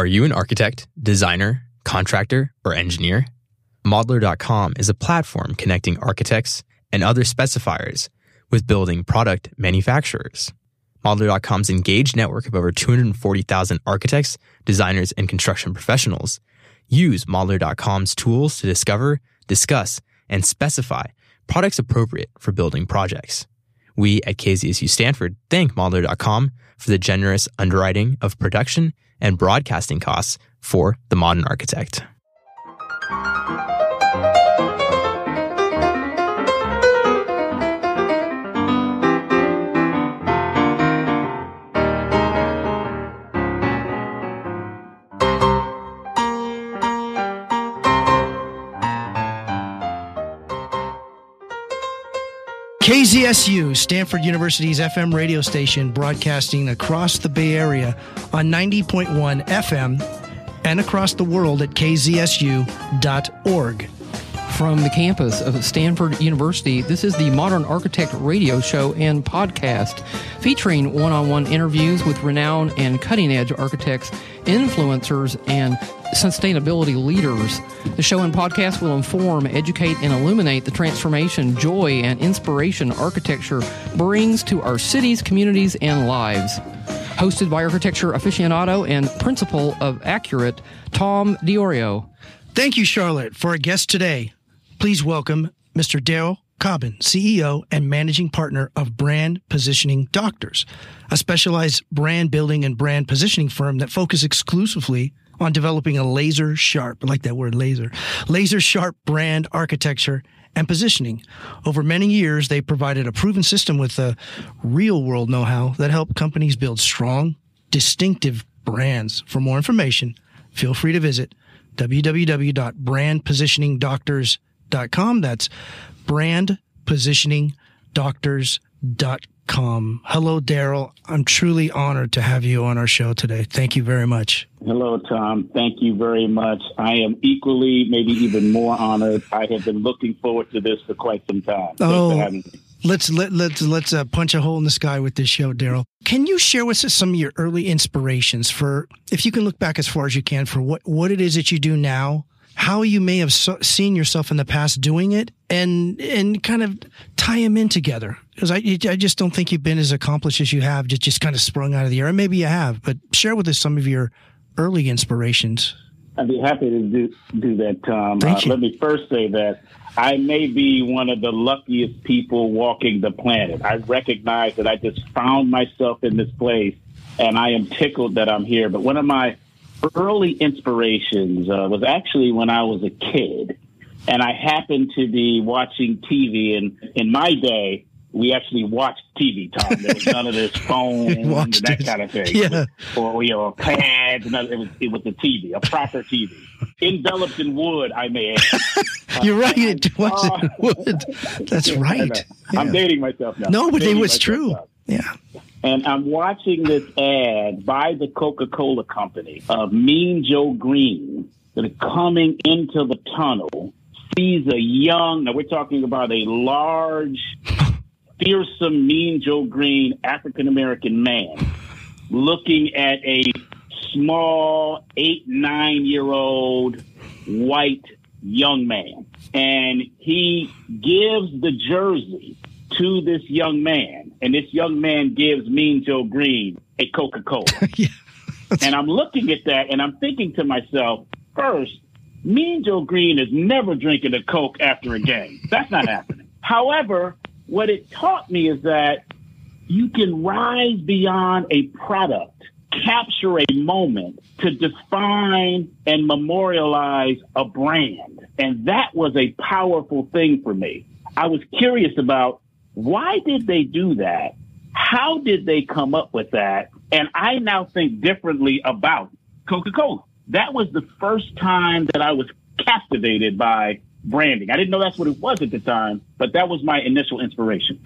Are you an architect, designer, contractor, or engineer? Modlar.com is a platform connecting architects and other specifiers with building product manufacturers. Modlar.com's engaged network of over 240,000 architects, designers, and construction professionals use Modlar.com's tools to discover, discuss, and specify products appropriate for building projects. We at KZSU Stanford thank Modlar.com for the generous underwriting of production and broadcasting costs for the modern architect. KZSU, Stanford University's FM radio station, broadcasting across the Bay Area on 90.1 FM and across the world at kzsu.org. From the campus of Stanford University, this is the Modern Architect radio show and podcast featuring one on one interviews with renowned and cutting edge architects, influencers, and sustainability leaders. The show and podcast will inform, educate, and illuminate the transformation, joy, and inspiration architecture brings to our cities, communities, and lives. Hosted by architecture aficionado and principal of Accurate, Tom Diorio. Thank you, Charlotte, for our guest today. Please welcome Mr. Darryl Cobbin, CEO and managing partner of Brand Positioning Doctors, a specialized brand building and brand positioning firm that focuses exclusively on developing a laser sharp, I like that word laser, laser sharp brand architecture and positioning. Over many years, they provided a proven system with a real world know how that helped companies build strong, distinctive brands. For more information, feel free to visit www.brandpositioningdoctors.com com. That's brandpositioningdoctors.com. Hello, Darryl. I'm truly honored to have you on our show today. Thank you very much. Hello, Tom. Thank you very much. I am equally, maybe even more honored. I have been looking forward to this for quite some time. Oh, let's let, let's let's uh, punch a hole in the sky with this show, Darryl. Can you share with us some of your early inspirations for, if you can look back as far as you can, for what what it is that you do now how you may have so, seen yourself in the past doing it and and kind of tie them in together. Because I, I just don't think you've been as accomplished as you have just just kind of sprung out of the air. And maybe you have but share with us some of your early inspirations. I'd be happy to do do that Tom. Thank uh, you. let me first say that I may be one of the luckiest people walking the planet. I recognize that I just found myself in this place and I am tickled that I'm here. But one of my early inspirations uh, was actually when I was a kid, and I happened to be watching TV. And in my day, we actually watched TV. Tom, there was none of this phone and that it. kind of thing, yeah, or you know, pads. And it was it was a TV, a proper TV, enveloped in wood. I may add. You're right. It was uh, wood. That's right. Yeah. I'm dating myself now. No, but it was true. Yeah. And I'm watching this ad by the Coca Cola Company of Mean Joe Greene that is coming into the tunnel, sees a young, now we're talking about a large, fearsome Mean Joe Greene African American man looking at a small eight, nine year old white young man. And he gives the jersey to this young man, and this young man gives Mean Joe Greene a Coca Cola. yeah, and I'm looking at that, and I'm thinking to myself, first, Mean Joe Greene is never drinking a Coke after a game. That's not happening. However, what it taught me is that you can rise beyond a product, capture a moment to define and memorialize a brand. And that was a powerful thing for me. I was curious about why did they do that? How did they come up with that? And I now think differently about Coca Cola. That was the first time that I was captivated by branding. I didn't know that's what it was at the time, but that was my initial inspiration.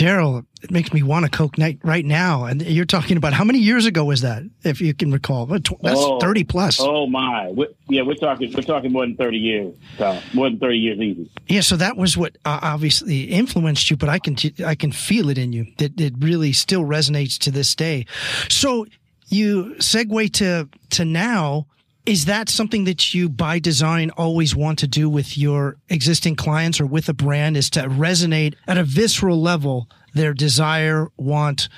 Darryl, it makes me want a Coke night right now. And you're talking about how many years ago was that, if you can recall? That's oh, 30 plus. Oh my, we yeah, we're talking we're talking more than 30 years. So more than 30 years easy. Yeah, so that was what uh, obviously influenced you, but I can I can feel it in you. That it really still resonates to this day. So you segue to to now is that something that you by design always want to do with your existing clients or with a brand is to resonate at a visceral level their desire want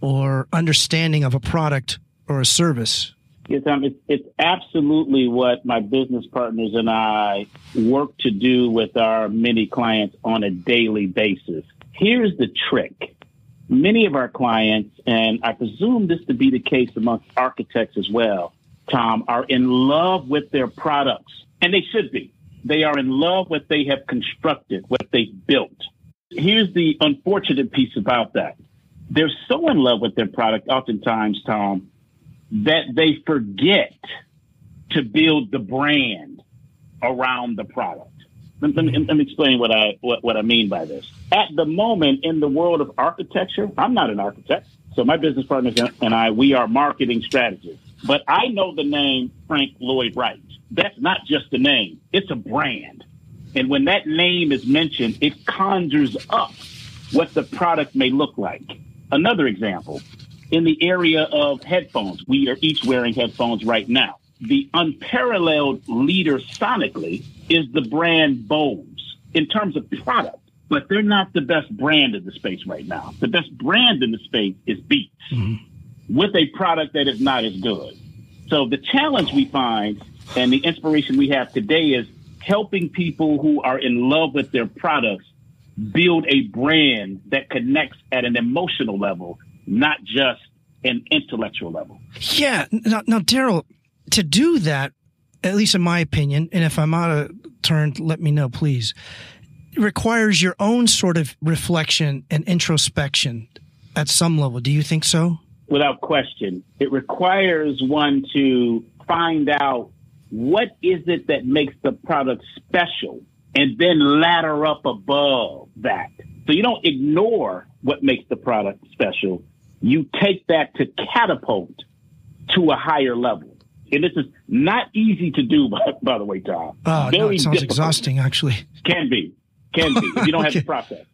or understanding of a product or a service Yes, um, it's, it's absolutely what my business partners and I work to do with our many clients on a daily basis. Here's the trick. Many of our clients, and I presume this to be the case amongst architects as well, Tom, are in love with their products, and they should be. They are in love with what they have constructed, what they've built. Here's the unfortunate piece about that. They're so in love with their product, oftentimes, Tom, that they forget to build the brand around the product. Let, let, me, let me explain what I what, what I mean by this. At the moment in the world of architecture, I'm not an architect, so my business partners and I we are marketing strategists. But I know the name Frank Lloyd Wright. That's not just a name; it's a brand. And when that name is mentioned, it conjures up what the product may look like. Another example, in the area of headphones, we are each wearing headphones right now. The unparalleled leader sonically is the brand Bose in terms of product, but they're not the best brand in the space right now. The best brand in the space is Beats mm-hmm. With a product that is not as good. So the challenge we find and the inspiration we have today is helping people who are in love with their products build a brand that connects at an emotional level not just an intellectual level. Yeah. Now, now Darryl, to do that, at least in my opinion, and if I'm out of turn, let me know, please. Requires your own sort of reflection and introspection at some level. Do you think so? Without question. It requires one to find out what is it that makes the product special and then ladder up above that. So you don't ignore what makes the product special you take that to catapult to a higher level. And this is not easy to do, by, by the way, Tom. Oh, Very no, it sounds difficult. exhausting, actually. Can be. Can be. if you don't okay. have the process.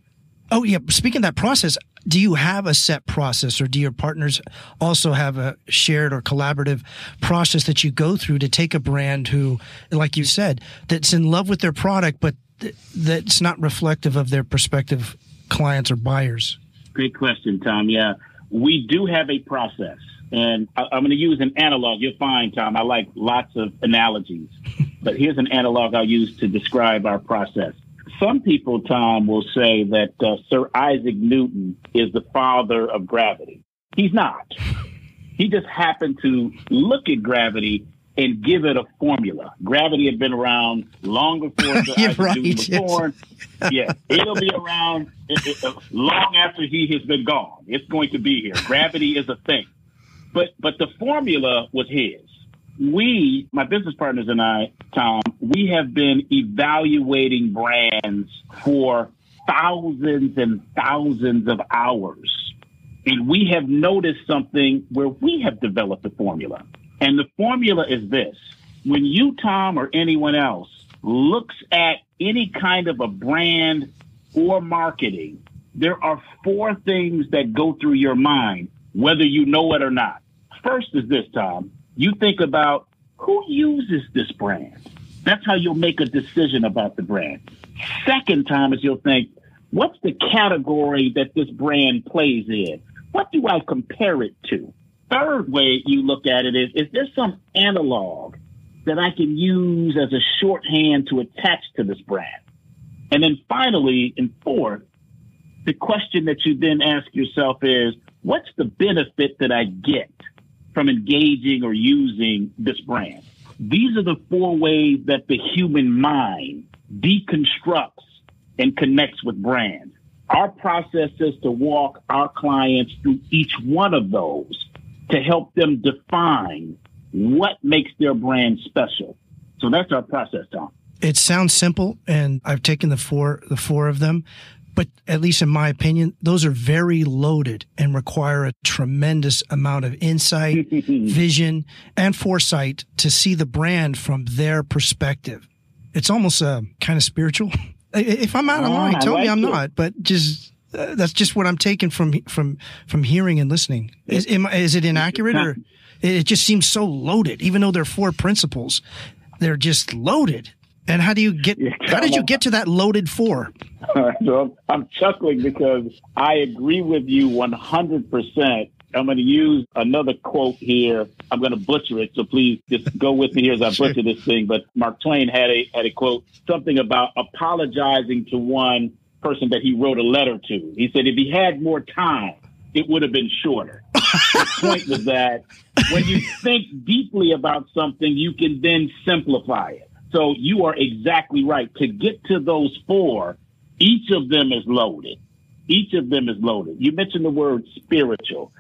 Oh, yeah. Speaking of that process, do you have a set process or do your partners also have a shared or collaborative process that you go through to take a brand who, like you said, that's in love with their product, but th- that's not reflective of their prospective clients or buyers? Great question, Tom. Yeah we do have a process. And I, am going to use an analog. You'll find, Tom, I like lots of analogies, but here's an analog I'll use to describe our process. Some people, Tom, will say that uh, Sir Isaac Newton is the father of gravity. He's not. He just happened to look at gravity and give it a formula. Gravity had been around long before Isaac right, Newton was yes. born. yeah, it'll be around it, it, uh, long after he has been gone. It's going to be here. Gravity is a thing, but but the formula was his. We, my business partners and I, Tom, we have been evaluating brands for thousands and thousands of hours. And we have noticed something where we have developed a formula. And the formula is this. When you, Tom, or anyone else looks at any kind of a brand or marketing, there are four things that go through your mind, whether you know it or not. First is this, Tom. You think about who uses this brand. That's how you'll make a decision about the brand. Second, Tom, is you'll think, what's the category that this brand plays in? What do I compare it to? third way you look at it is, is there some analog that I can use as a shorthand to attach to this brand? And then finally, and fourth, the question that you then ask yourself is, what's the benefit that I get from engaging or using this brand? These are the four ways that the human mind deconstructs and connects with brands. Our process is to walk our clients through each one of those to help them define what makes their brand special. So that's our process, Tom. It sounds simple, and I've taken the four the four of them, but at least in my opinion, those are very loaded and require a tremendous amount of insight, vision, and foresight to see the brand from their perspective. It's almost uh, kind of spiritual. If I'm out of line, ah, tell like me I'm it. not, but just uh, that's just what I'm taking from from from hearing and listening. Is is it inaccurate or It just seems so loaded, even though they're four principles. They're just loaded. And how do you get? Yeah, how did you get to that loaded four? so I'm chuckling because I agree with you 100 percent I'm going to use another quote here. I'm going to butcher it, so please just go with me here as I butcher this thing. But Mark Twain had a had a quote something about apologizing to one person that he wrote a letter to. He said if he had more time, it would have been shorter. the point was that when you think deeply about something, you can then simplify it. So you are exactly right. To get to those four, each of them is loaded. Each of them is loaded. You mentioned the word spiritual.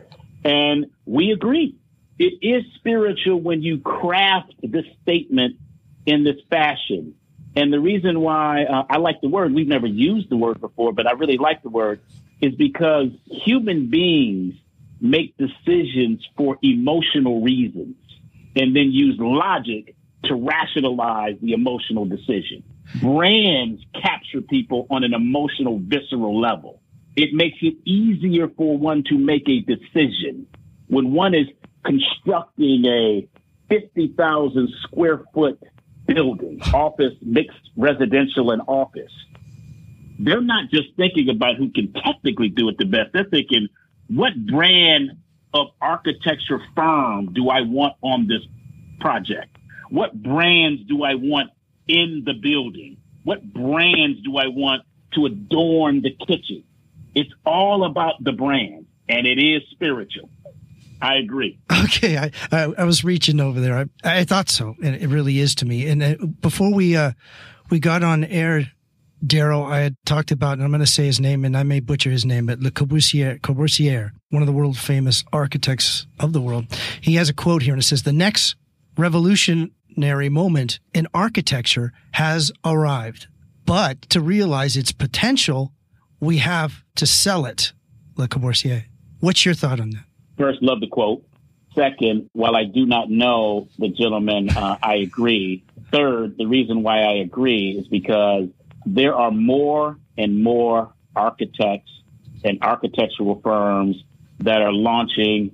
And we agree. It is spiritual when you craft this statement in this fashion. And the reason why uh, I like the word, we've never used the word before, but I really like the word, is because human beings make decisions for emotional reasons and then use logic to rationalize the emotional decision. Brands capture people on an emotional, visceral level it makes it easier for one to make a decision. When one is constructing a 50,000 square foot building, office, mixed residential and office, they're not just thinking about who can technically do it the best. They're thinking, what brand of architecture firm do I want on this project? What brands do I want in the building? What brands do I want to adorn the kitchen? It's all about the brand, and it is spiritual. I agree. Okay, I, I, I was reaching over there. I, I thought so, and it really is to me. And uh, before we uh, we got on air, Darryl, I had talked about, and I'm going to say his name, and I may butcher his name, but Le Corbusier, Corbusier, one of the world famous architects of the world. He has a quote here, and it says, "The next revolutionary moment in architecture has arrived, but to realize its potential." we have to sell it, Le Corbusier. What's your thought on that? First, love the quote. Second, while I do not know the gentleman, uh, I agree. Third, the reason why I agree is because there are more and more architects and architectural firms that are launching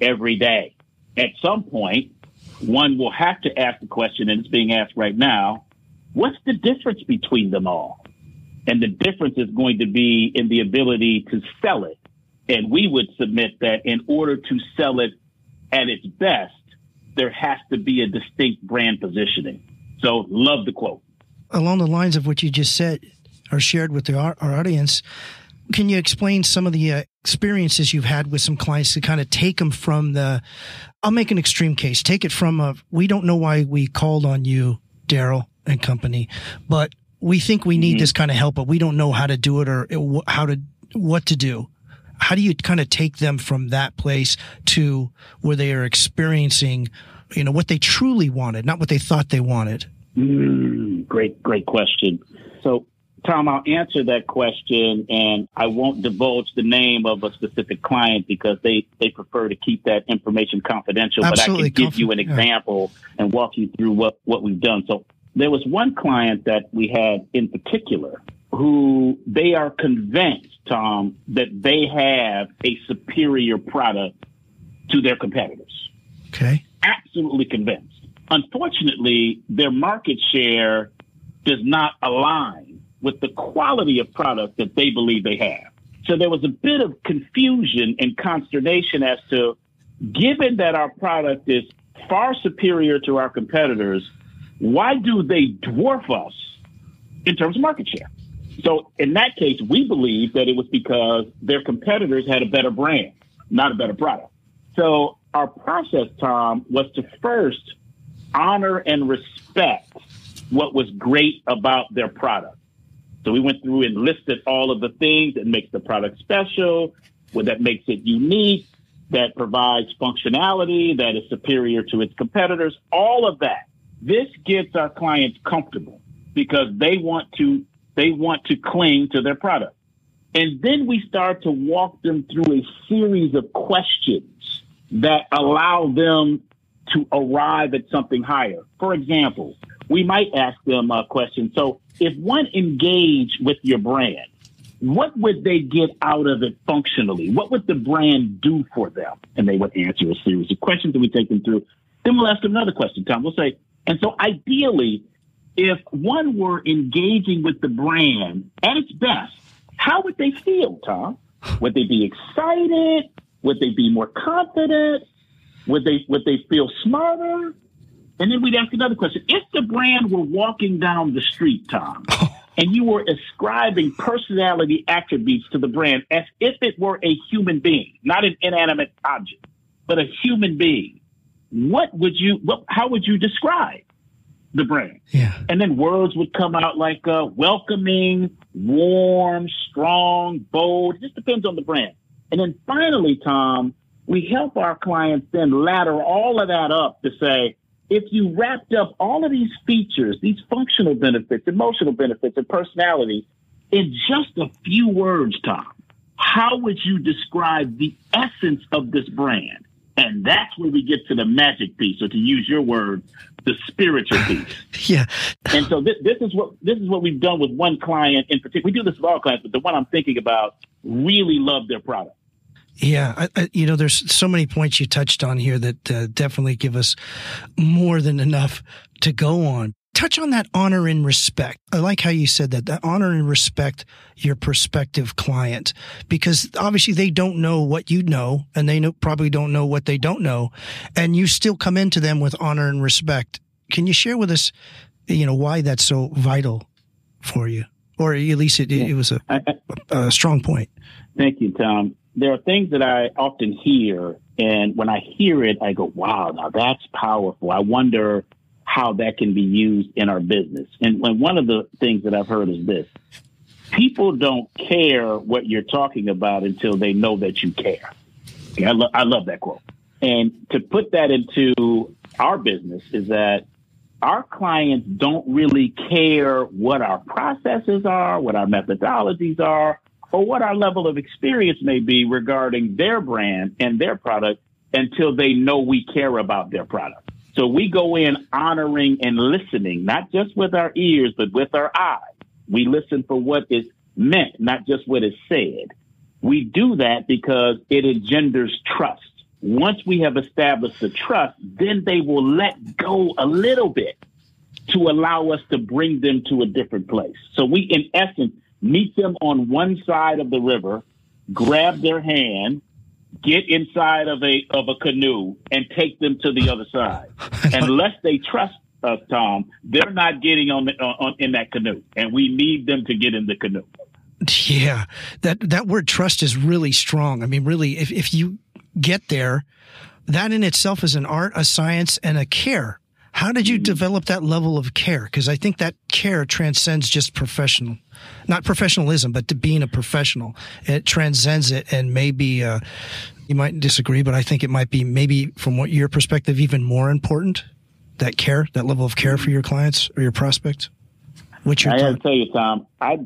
every day. At some point, one will have to ask the question, and it's being asked right now what's the difference between them all? And the difference is going to be in the ability to sell it. And we would submit that in order to sell it at its best, there has to be a distinct brand positioning. So, love the quote. Along the lines of what you just said or shared with the, our, our audience, can you explain some of the uh, experiences you've had with some clients to kind of take them from the, I'll make an extreme case, take it from a, we don't know why we called on you, Darryl and company, but we think we need mm-hmm. this kind of help, but we don't know how to do it or how to, what to do. How do you kind of take them from that place to where they are experiencing, you know, what they truly wanted, not what they thought they wanted? Mm, great, great question. So, Tom, I'll answer that question and I won't divulge the name of a specific client because they, they prefer to keep that information confidential. Absolutely but I can give you an example yeah. and walk you through what, what we've done. So there was one client that we had in particular who they are convinced, Tom, that they have a superior product to their competitors. Okay. Absolutely convinced. Unfortunately, their market share does not align with the quality of product that they believe they have. So there was a bit of confusion and consternation as to, given that our product is far superior to our competitors, why do they dwarf us in terms of market share? So in that case, we believe that it was because their competitors had a better brand, not a better product. So our process, Tom, was to first honor and respect what was great about their product. So we went through and listed all of the things that makes the product special, that makes it unique, that provides functionality that is superior to its competitors, all of that. This gets our clients comfortable because they want to they want to cling to their product. And then we start to walk them through a series of questions that allow them to arrive at something higher. For example, we might ask them a question. So if one engaged with your brand what would they get out of it functionally? What would the brand do for them? And they would answer a series of questions that we take them through. Then we'll ask them another question, Tom. We'll say, and so ideally, if one were engaging with the brand at its best, how would they feel, Tom? Would they be excited? Would they be more confident? Would they would they feel smarter? And then we'd ask another question. If the brand were walking down the street, Tom, and you were ascribing personality attributes to the brand as if it were a human being, not an inanimate object, but a human being, what would you, what, how would you describe the brand? Yeah. And then words would come out like uh, welcoming, warm, strong, bold. It just depends on the brand. And then finally, Tom, we help our clients then ladder all of that up to say, if you wrapped up all of these features, these functional benefits, emotional benefits, and personality in just a few words, Tom, how would you describe the essence of this brand? And that's where we get to the magic piece, or to use your word, the spiritual piece. yeah. and so this, this is what this is what we've done with one client in particular. We do this with all clients, but the one I'm thinking about really loved their product. Yeah, I, I, you know, there's so many points you touched on here that uh, definitely give us more than enough to go on. Touch on that honor and respect. I like how you said that, that honor and respect your prospective client because obviously they don't know what you know and they know, probably don't know what they don't know. And you still come into them with honor and respect. Can you share with us, you know, why that's so vital for you? Or at least it, it was a, a strong point. Thank you, Tom there are things that I often hear, and when I hear it, I go, wow, now that's powerful. I wonder how that can be used in our business. And when one of the things that I've heard is this people don't care what you're talking about until they know that you care. I, lo- I love that quote. And to put that into our business is that our clients don't really care what our processes are, what our methodologies are, or what our level of experience may be regarding their brand and their product until they know we care about their product. So we go in honoring and listening, not just with our ears, but with our eyes. We listen for what is meant, not just what is said. We do that because it engenders trust. Once we have established the trust, then they will let go a little bit to allow us to bring them to a different place. So we, in essence, meet them on one side of the river, grab their hand, get inside of a of a canoe, and take them to the other side. Unless they trust us, Tom, they're not getting on, the, uh, on in that canoe, and we need them to get in the canoe. Yeah, that that word trust is really strong. I mean, really, if if you get there, that in itself is an art, a science, and a care how did you develop that level of care? Because I think that care transcends just professional, not professionalism, but to being a professional. It transcends it, and maybe uh, you might disagree, but I think it might be maybe from what your perspective even more important. That care, that level of care for your clients or your prospects. What's your? I got to tell you, Tom. I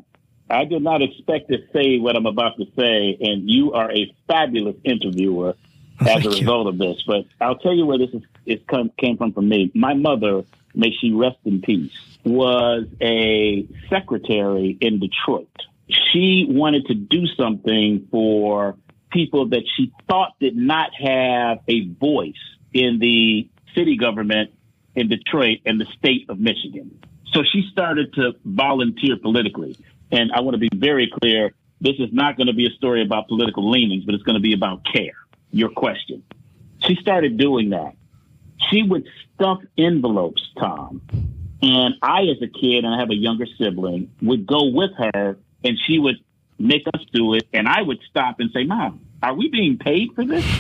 I did not expect to say what I'm about to say, and you are a fabulous interviewer as a result of this. But I'll tell you where this is, it come, came from for me. My mother, may she rest in peace, was a secretary in Detroit. She wanted to do something for people that she thought did not have a voice in the city government in Detroit and the state of Michigan. So she started to volunteer politically. And I want to be very clear this is not going to be a story about political leanings, but it's going to be about care your question. She started doing that. She would stuff envelopes, Tom. And I, as a kid, and I have a younger sibling, would go with her and she would make us do it. And I would stop and say, Mom, are we being paid for this?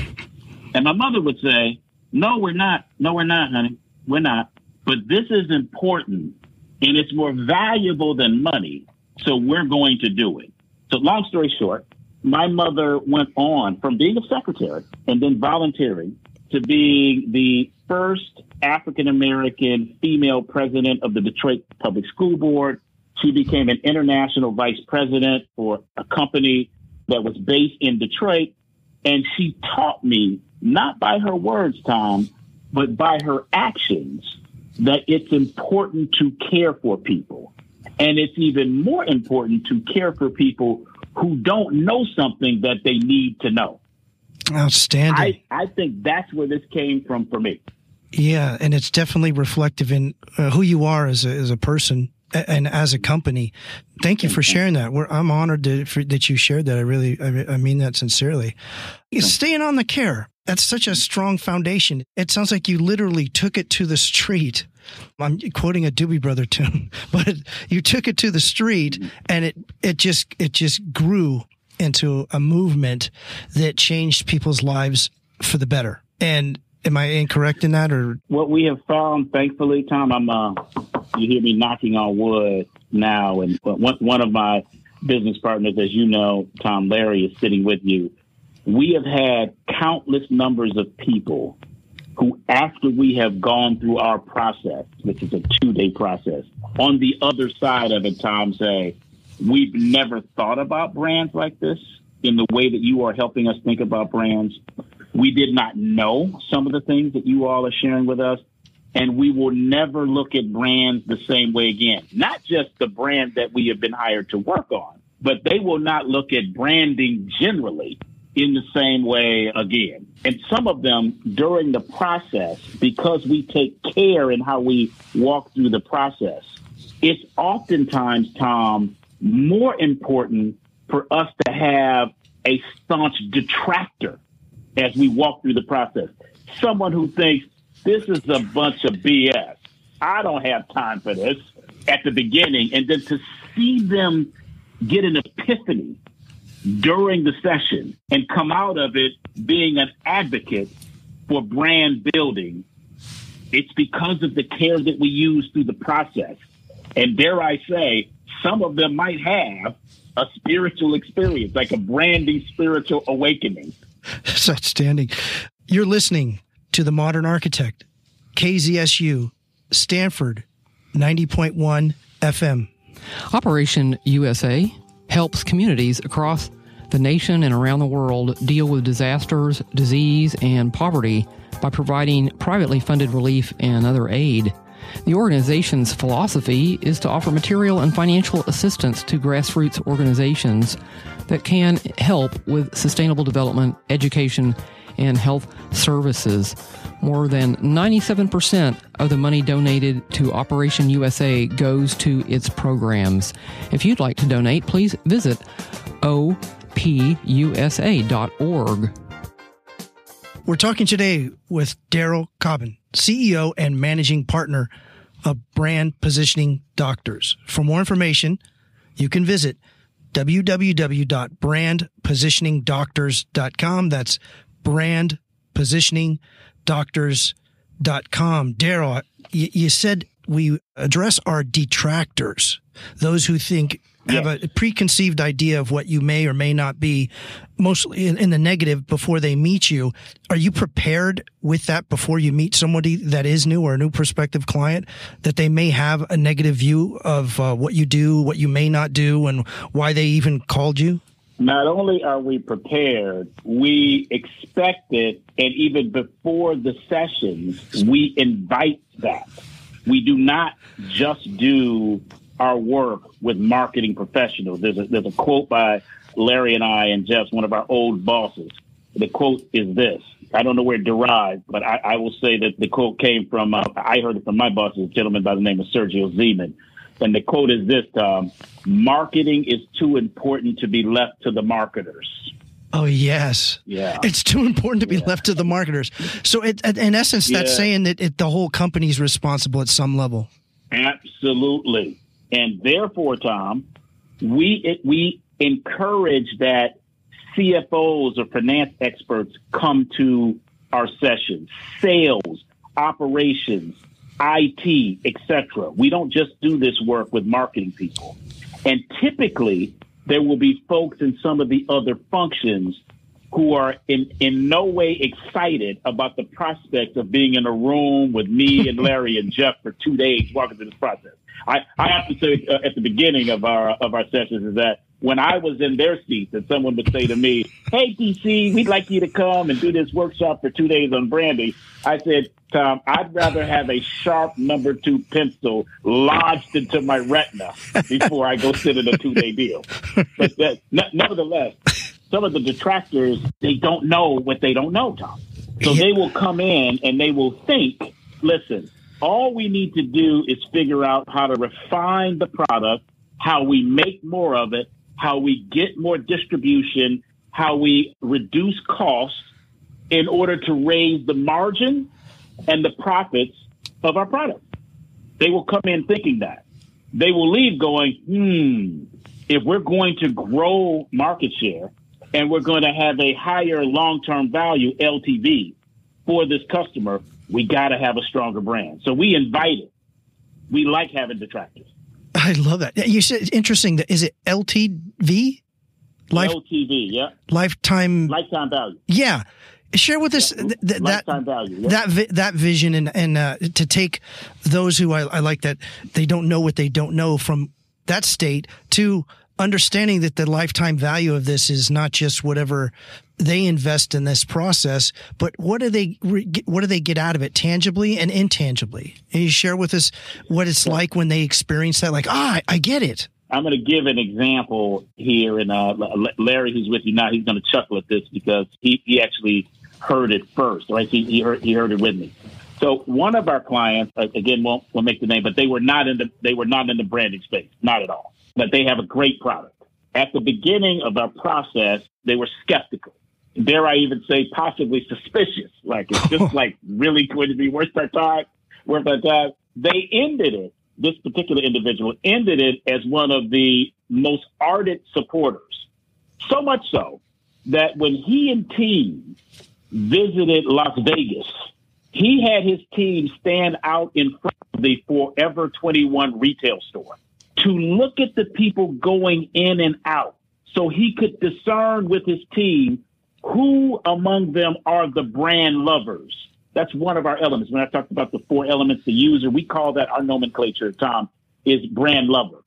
And my mother would say, No, we're not. No, we're not, honey. We're not. But this is important and it's more valuable than money. So we're going to do it. So, long story short, my mother went on from being a secretary and then volunteering to being the first African American female president of the Detroit Public School Board. She became an international vice president for a company that was based in Detroit. And she taught me, not by her words, Tom, but by her actions, that it's important to care for people. And it's even more important to care for people who don't know something that they need to know. Outstanding. I, I think that's where this came from for me. Yeah, and it's definitely reflective in uh, who you are as a, as a person and as a company. Thank you for sharing that. We're, I'm honored to, for, that you shared that. I really, I, I mean that sincerely. Staying on the care. That's such a strong foundation. It sounds like you literally took it to the street. I'm quoting a Doobie Brother tune, but you took it to the street and it, it just, it just grew into a movement that changed people's lives for the better. And am I incorrect in that or? What we have found, thankfully, Tom, I'm, uh, you hear me knocking on wood now. And one, one of my business partners, as you know, Tom Larry is sitting with you. We have had countless numbers of people who, after we have gone through our process, which is a two day process, on the other side of it, Tom, say, we've never thought about brands like this in the way that you are helping us think about brands. We did not know some of the things that you all are sharing with us and we will never look at brands the same way again. Not just the brand that we have been hired to work on, but they will not look at branding generally in the same way again. And some of them during the process, because we take care in how we walk through the process, it's oftentimes, Tom, more important for us to have a staunch detractor as we walk through the process. Someone who thinks this is a bunch of BS. I don't have time for this at the beginning. And then to see them get an epiphany during the session and come out of it being an advocate for brand building, it's because of the care that we use through the process. And dare I say, some of them might have a spiritual experience, like a branding spiritual awakening. That's outstanding. You're listening to The Modern Architect, KZSU, Stanford, 90.1 FM. Operation USA helps communities across the nation and around the world deal with disasters, disease, and poverty by providing privately funded relief and other aid. The organization's philosophy is to offer material and financial assistance to grassroots organizations that can help with sustainable development, education, and health services. More than 97% of the money donated to Operation USA goes to its programs. If you'd like to donate, please visit opusa.org. We're talking today with Darryl Cobbin, CEO and managing partner of Brand Positioning Doctors. For more information, you can visit www.brandpositioningdoctors.com. That's brandpositioningdoctors.com. Darryl, you, you said we address our detractors, those who think have a preconceived idea of what you may or may not be, mostly in, in, the negative before they meet you. Are you prepared with that before you meet somebody that is new or a new prospective client that they may have a negative view of uh, what you do, what you may not do, and why they even called you? Not only are we prepared, we expect it, and even before the sessions, we invite that. We do not just do our work with marketing professionals. There's a, there's a quote by Larry and I and Jeff's one of our old bosses. The quote is this. I don't know where it derived, but I, I will say that the quote came from, uh, I heard it from my boss, a gentleman by the name of Sergio Zyman. And the quote is this, Tom, marketing is too important to be left to the marketers. Oh yes, yeah. It's too important to be yeah. left to the marketers. So, it, in essence, that's yeah. saying that it, the whole company is responsible at some level. Absolutely. And therefore, Tom, we it, we encourage that CFOs or finance experts come to our sessions, sales, operations, IT, etc. We don't just do this work with marketing people. And typically, there will be folks in some of the other functions who are in, in no way excited about the prospect of being in a room with me and Larry and Jeff for two days walking through this process. I, I have to say uh, at the beginning of our of our sessions is that when I was in their seats and someone would say to me, Hey, DC, we'd like you to come and do this workshop for two days on brandy. I said, Tom, I'd rather have a sharp number two pencil lodged into my retina before I go sit in a two day deal. But that, nevertheless, some of the detractors, they don't know what they don't know, Tom. So they will come in and they will think, listen, all we need to do is figure out how to refine the product, how we make more of it, how we get more distribution, how we reduce costs in order to raise the margin and the profits of our product. They will come in thinking that. They will leave going, hmm, if we're going to grow market share and we're going to have a higher long term value LTV for this customer, we got to have a stronger brand. So we invite it. We like having detractors. I love that. You said interesting. That is it LTV? Life, LTV, yeah. Lifetime. Lifetime value. Yeah. Share with us yeah. th- th- that value, yeah. that vi- that vision and and uh, to take those who I, I like that they don't know what they don't know from that state to understanding that the lifetime value of this is not just whatever they invest in this process, but what do they what do they get out of it tangibly and intangibly? And you share with us what it's like when they experience that. Like, ah, I get it. I'm going to give an example here, and uh, Larry, who's with you now, he's going to chuckle at this because he, he actually heard it first, right? He, he heard he heard it with me. So one of our clients, again, won't won't make the name, but they were not in the they were not in the branding space, not at all. But they have a great product. At the beginning of our process, they were skeptical dare I even say, possibly suspicious. Like it's just like really going to be worth our time, worth our time. They ended it. This particular individual ended it as one of the most ardent supporters. So much so that when he and team visited Las Vegas, he had his team stand out in front of the Forever 21 retail store to look at the people going in and out so he could discern with his team who among them are the brand lovers? That's one of our elements. When I talked about the four elements, the user, we call that our nomenclature, Tom, is brand lover.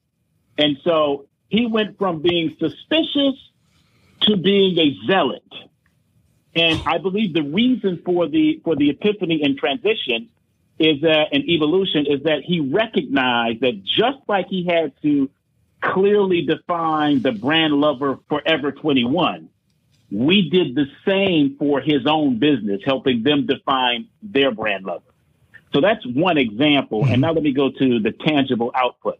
And so he went from being suspicious to being a zealot. And I believe the reason for the for the epiphany and transition is that an evolution is that he recognized that just like he had to clearly define the brand lover forever 21, we did the same for his own business, helping them define their brand lover So that's one example. And mm-hmm. now let me go to the tangible outputs.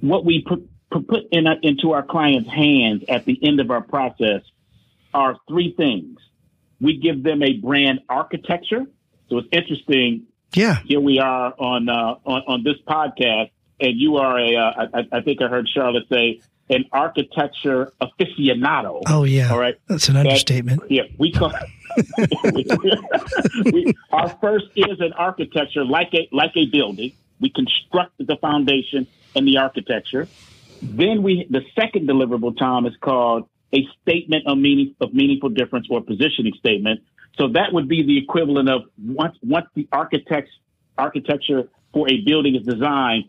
What we put, put in, uh, into our clients' hands at the end of our process are three things. We give them a brand architecture. So it's interesting. Yeah. Here we are on, uh, on, on this podcast and you are a. Uh, I, I think I heard Charlotte say an architecture aficionado. Oh yeah, all right, that's an understatement. That, yeah, we call. we, our first is an architecture like a like a building. We construct the foundation and the architecture. Then we the second deliverable, Tom, is called a statement of meaning of meaningful difference or positioning statement. So that would be the equivalent of once once the architect's architecture for a building is designed,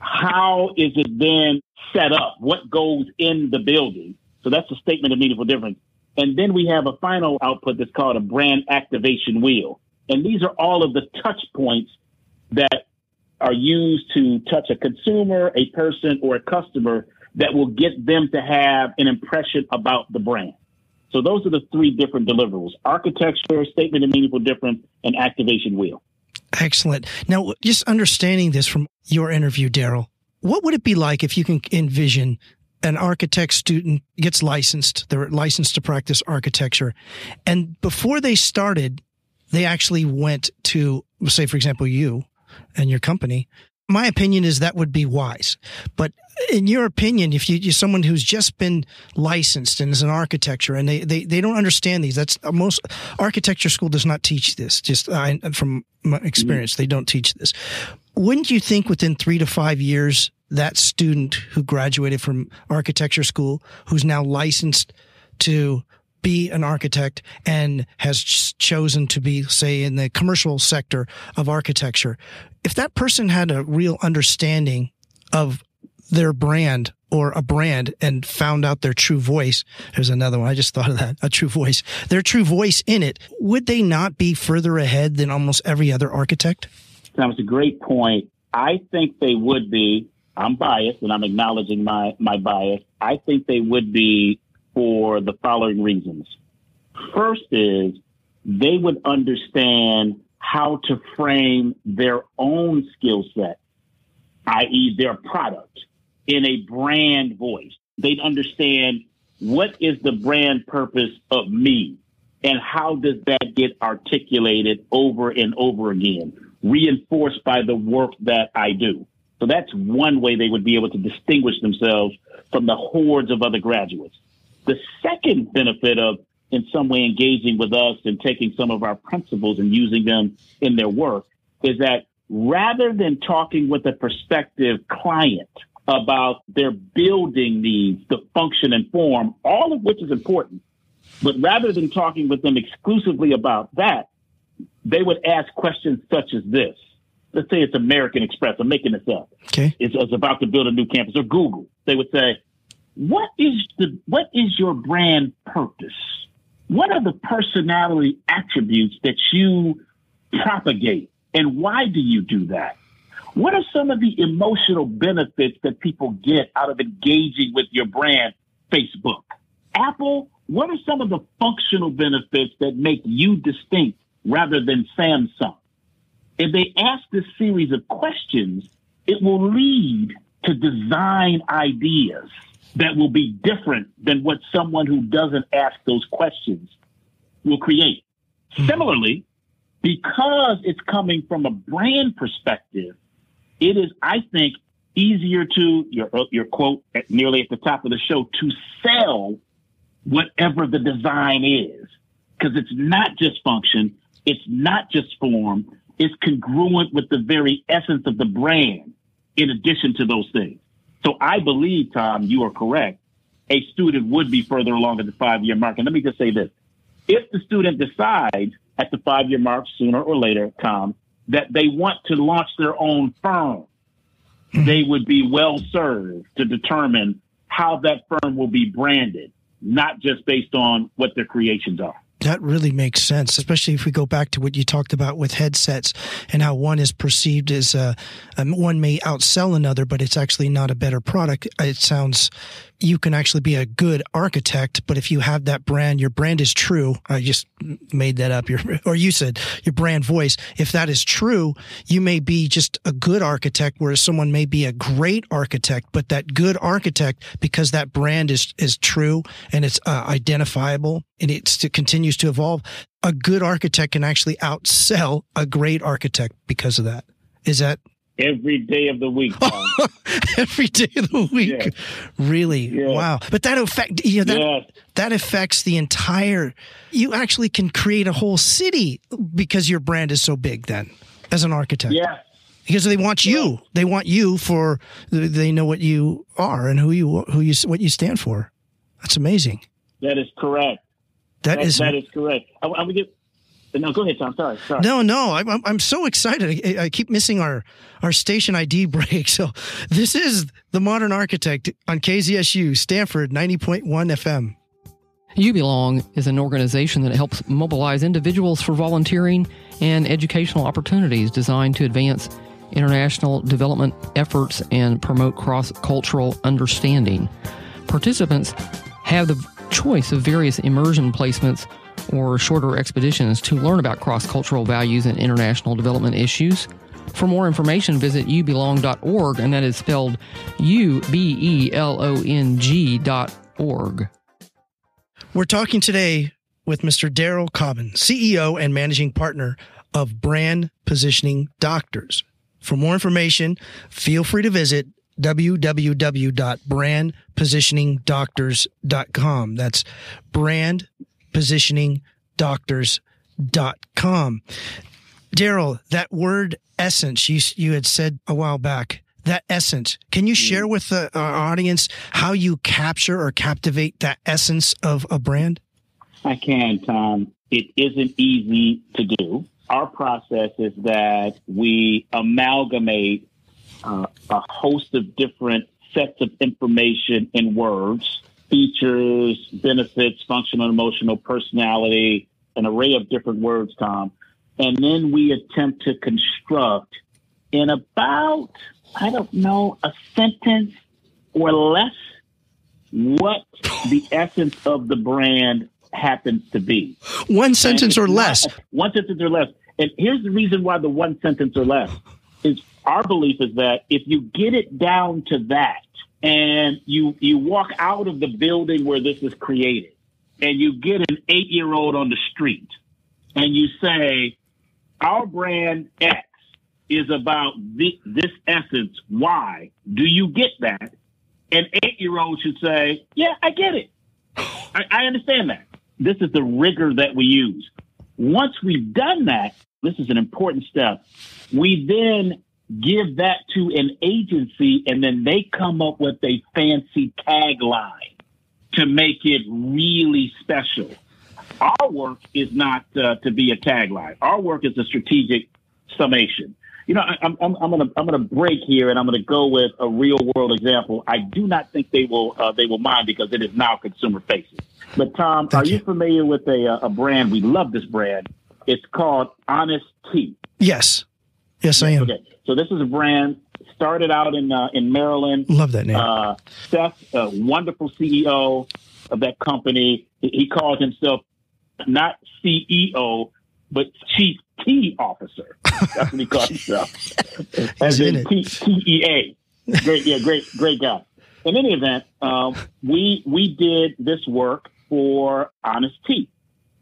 how is it then set up? What goes in the building? So that's a statement of meaningful difference. And then we have a final output that's called a brand activation wheel. And these are all of the touch points that are used to touch a consumer, a person, or a customer that will get them to have an impression about the brand. So those are the three different deliverables architecture, statement of meaningful difference, and activation wheel. Excellent. Now, just understanding this from your interview, Darryl, what would it be like if you can envision an architect student gets licensed, they're licensed to practice architecture, and before they started, they actually went to, say, for example, you and your company. My opinion is that would be wise. But in your opinion, if you, you're someone who's just been licensed and is an architecture and they, they, they don't understand these, that's most architecture school does not teach this. Just uh, from my experience, they don't teach this. Wouldn't you think within three to five years, that student who graduated from architecture school, who's now licensed to be an architect and has chosen to be, say, in the commercial sector of architecture, if that person had a real understanding of their brand or a brand and found out their true voice. There's another one. I just thought of that. A true voice. Their true voice in it. Would they not be further ahead than almost every other architect? That was a great point. I think they would be. I'm biased and I'm acknowledging my, my bias. I think they would be for the following reasons. First is they would understand how to frame their own skill set, i.e. their product in a brand voice. They'd understand what is the brand purpose of me and how does that get articulated over and over again, reinforced by the work that I do. So that's one way they would be able to distinguish themselves from the hordes of other graduates. The second benefit of in some way engaging with us and taking some of our principles and using them in their work is that rather than talking with a prospective client about their building needs, the function and form, all of which is important, but rather than talking with them exclusively about that, they would ask questions such as this. Let's say it's American Express. I'm making this up. Okay. It's, it's about to build a new campus or Google. They would say, what is the, what is your brand purpose? What are the personality attributes that you propagate? And why do you do that? What are some of the emotional benefits that people get out of engaging with your brand, Facebook? Apple, what are some of the functional benefits that make you distinct rather than Samsung? If they ask this series of questions, it will lead to design ideas that will be different than what someone who doesn't ask those questions will create. Mm-hmm. Similarly, because it's coming from a brand perspective, it is, I think, easier to your your quote at nearly at the top of the show to sell whatever the design is. Because it's not just function, it's not just form, it's congruent with the very essence of the brand. In addition to those things, so I believe Tom, you are correct. A student would be further along at the five year mark, and let me just say this: if the student decides at the five year mark sooner or later, Tom, that they want to launch their own firm, mm-hmm. they would be well served to determine how that firm will be branded, not just based on what their creations are. That really makes sense, especially if we go back to what you talked about with headsets and how one is perceived as a, um, one may outsell another, but it's actually not a better product. It sounds you can actually be a good architect, but if you have that brand, your brand is true. I just made that up. Your, or you said your brand voice. If that is true, you may be just a good architect, whereas someone may be a great architect, but that good architect, because that brand is, is true and it's uh, identifiable and it continues to evolve, a good architect can actually outsell a great architect because of that. Is that every day of the week. every day of the week. Yes. Really? Yes. Wow. But that affect you know, that yes. that affects the entire you actually can create a whole city because your brand is so big then as an architect. Yeah. Because they want you. They want you for they know what you are and who you who you what you stand for. That's amazing. That is correct. that, that is that is correct. I, I would give no, go ahead, Tom. Sorry, sorry. No, no, I'm I'm so excited. I, I, keep missing our our station ID break. So this is the Modern Architect on KZSU Stanford 90.1 FM. You Belong is an organization that helps mobilize individuals for volunteering and educational opportunities designed to advance international development efforts and promote cross cultural understanding. Participants have the choice of various immersion placements or shorter expeditions to learn about cross cultural values and international development issues. For more information, visit ubelong.org, and that is spelled U B E L O N G dot org. We're talking today with Mr. Darryl Cobbin, CEO and managing partner of Brand Positioning Doctors. For more information, feel free to visit www.brandpositioningdoctors.com. That's brand positioningdoctors.com. Darryl, that word essence you you had said a while back. That essence. Can you share with the, our audience how you capture or captivate that essence of a brand? I can, Tom. It isn't easy to do. Our process is that we amalgamate uh, a host of different sets of information in words, features, benefits, functional, emotional, personality, an array of different words, Tom. And then we attempt to construct in about, I don't know, a sentence or less what the essence of the brand happens to be. One sentence or less. one sentence or less. And here's the reason why the one sentence or less is our belief is that if you get it down to that and you you walk out of the building where this is created and you get an eight year old on the street and you say, our brand X is about the, this essence. Why? Do you get that? An eight year old should say, yeah, I get it. I, I understand that. This is the rigor that we use. Once we've done that, this is an important step. We then give that to an agency and then they come up with a fancy tagline to make it really special. Our work is not uh, to be a tagline. Our work is a strategic summation. You know, I, I'm, I'm, I'm gonna I'm gonna break here, and I'm gonna go with a real world example. I do not think they will uh, they will mind because it is now consumer facing. But Tom, Thank are you. you familiar with a uh, a brand? We love this brand. It's called Honest Tea. Yes, yes, I am. Okay, so this is a brand started out in uh, in Maryland. Love that name. Uh, Seth, a wonderful CEO of that company, he calls himself not CEO, but Chief Tea Officer. That's what he calls himself. As in, T E A. Great, yeah, great, great guy. In any event, um, we we did this work for Honest Tea.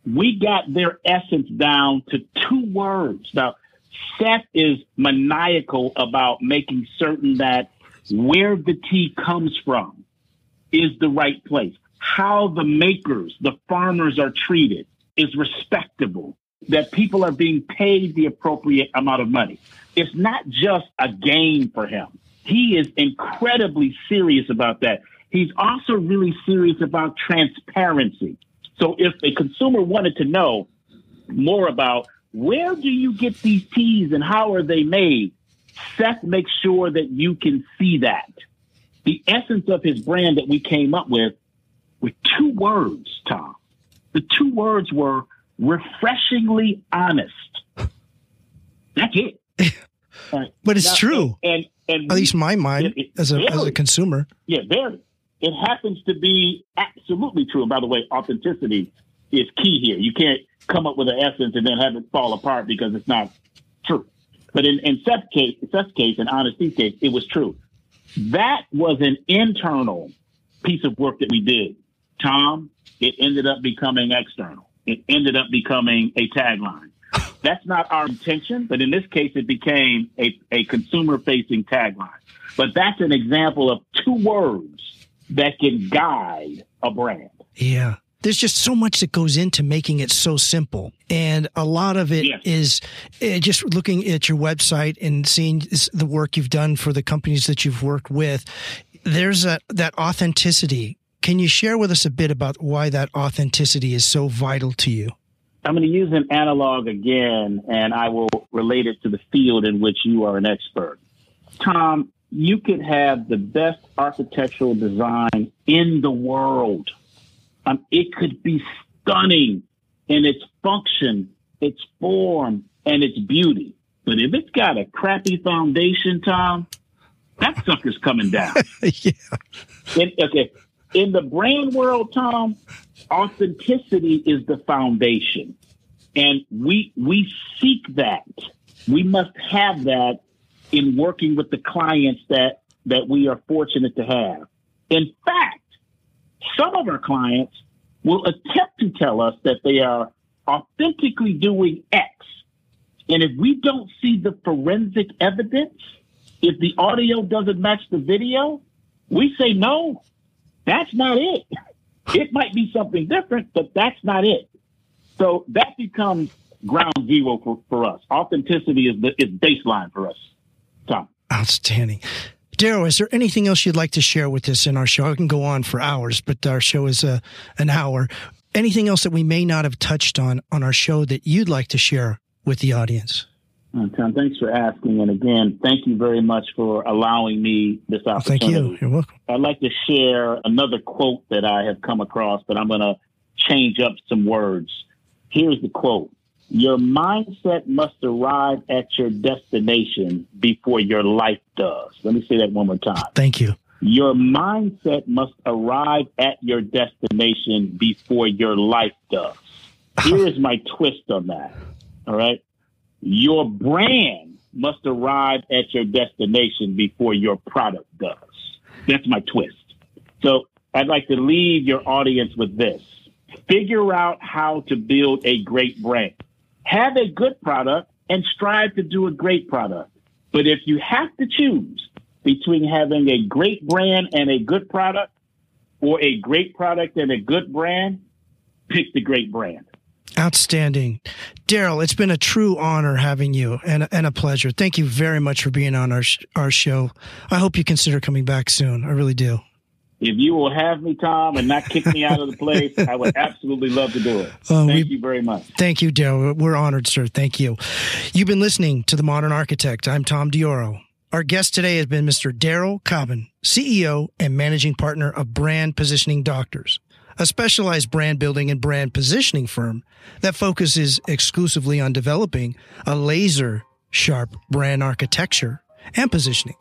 We got their essence down to two words. Now, Seth is maniacal about making certain that where the tea comes from is the right place. How the makers, the farmers are treated is respectable, that people are being paid the appropriate amount of money. It's not just a game for him. He is incredibly serious about that. He's also really serious about transparency. So if a consumer wanted to know more about where do you get these teas and how are they made, Seth makes sure that you can see that. The essence of his brand that we came up with with two words, Tom. The two words were refreshingly honest. That's it. but it's now, true. And, and, at least my mind it, it, as a as a consumer. Yeah, very. It happens to be absolutely true. And by the way, authenticity is key here. You can't come up with an essence and then have it fall apart because it's not true. But in, in Seth's case, Seth's case, in Honest Tea's case, it was true. That was an internal piece of work that we did. Tom, it ended up becoming external. It ended up becoming a tagline. That's not our intention, but in this case, it became a, a consumer facing tagline. But that's an example of two words that can guide a brand. Yeah there's just so much that goes into making it so simple. And a lot of it yes. is uh, just looking at your website and seeing the work you've done for the companies that you've worked with. There's a, that authenticity. Can you share with us a bit about why that authenticity is so vital to you? I'm going to use an analog again, and I will relate it to the field in which you are an expert. Tom, you could have the best architectural design in the world um, it could be stunning in its function, its form, and its beauty. But if it's got a crappy foundation, Tom, that sucker's coming down. yeah. In, okay. In the brand world, Tom, authenticity is the foundation. And we we seek that. We must have that in working with the clients that that we are fortunate to have. In fact, some of our clients will attempt to tell us that they are authentically doing X. And if we don't see the forensic evidence, if the audio doesn't match the video, we say, no, that's not it. It might be something different, but that's not it. So that becomes ground zero for, for us. Authenticity is the is baseline for us. Tom. Outstanding. Darryl, is there anything else you'd like to share with us in our show? I can go on for hours, but our show is uh, an hour. Anything else that we may not have touched on on our show that you'd like to share with the audience? Uh, Tom, thanks for asking. And again, thank you very much for allowing me this opportunity. Thank you. You're welcome. I'd like to share another quote that I have come across, but I'm going to change up some words. Here's the quote Your mindset must arrive at your destination before your life does. Let me say that one more time. Thank you. Your mindset must arrive at your destination before your life does. Here is my twist on that. All right. Your brand must arrive at your destination before your product does. That's my twist. So I'd like to leave your audience with this. Figure out how to build a great brand. Have a good product and strive to do a great product. But if you have to choose between having a great brand and a good product or a great product and a good brand, pick the great brand. Outstanding. Darryl, it's been a true honor having you and, and a pleasure. Thank you very much for being on our, our show. I hope you consider coming back soon. I really do. If you will have me, Tom, and not kick me out of the place, I would absolutely love to do it. Uh, Thank we, you very much. Thank you, Darryl. We're honored, sir. Thank you. You've been listening to The Modern Architect. I'm Tom Diorio. Our guest today has been Mr. Darryl Cobbin, CEO and managing partner of Brand Positioning Doctors a specialized brand building and brand positioning firm that focuses exclusively on developing a laser sharp brand architecture and positioning.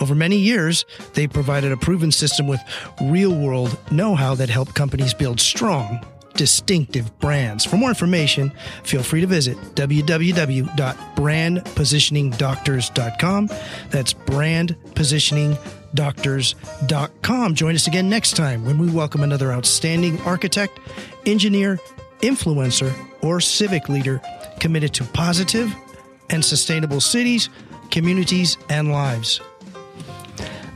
Over many years, they provided a proven system with real world know how that helped companies build strong, distinctive brands. For more information, feel free to visit www.brandpositioningdoctors.com. That's brandpositioning.com doctors.com. Join us again next time when we welcome another outstanding architect, engineer, influencer, or civic leader committed to positive and sustainable cities, communities, and lives.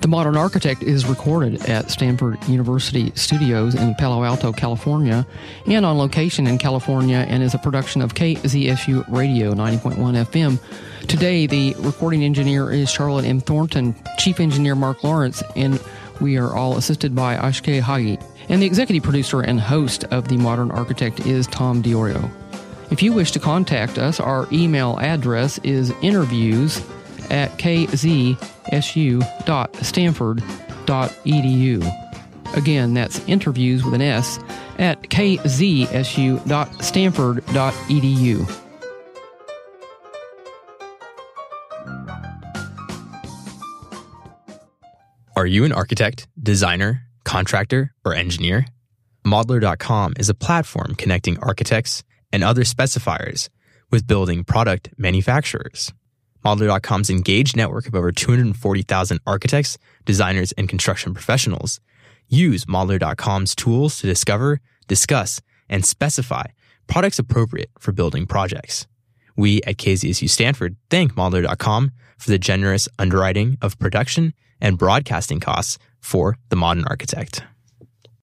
The Modern Architect is recorded at Stanford University Studios in Palo Alto, California, and on location in California, and is a production of KZSU Radio 90.1 FM. Today, the recording engineer is Charlotte M. Thornton, Chief Engineer Mark Lawrence, and we are all assisted by Ashke Hagi. And the executive producer and host of The Modern Architect is Tom Diorio. If you wish to contact us, our email address is interviews at kzsu.stanford.edu. Again, that's interviews with an S at kzsu.stanford.edu. Are you an architect, designer, contractor, or engineer? Modlar.com is a platform connecting architects and other specifiers with building product manufacturers. Modlar.com's engaged network of over 240,000 architects, designers, and construction professionals use Modlar.com's tools to discover, discuss, and specify products appropriate for building projects. We at KZSU Stanford thank Modlar.com for the generous underwriting of production and broadcasting costs for the modern architect.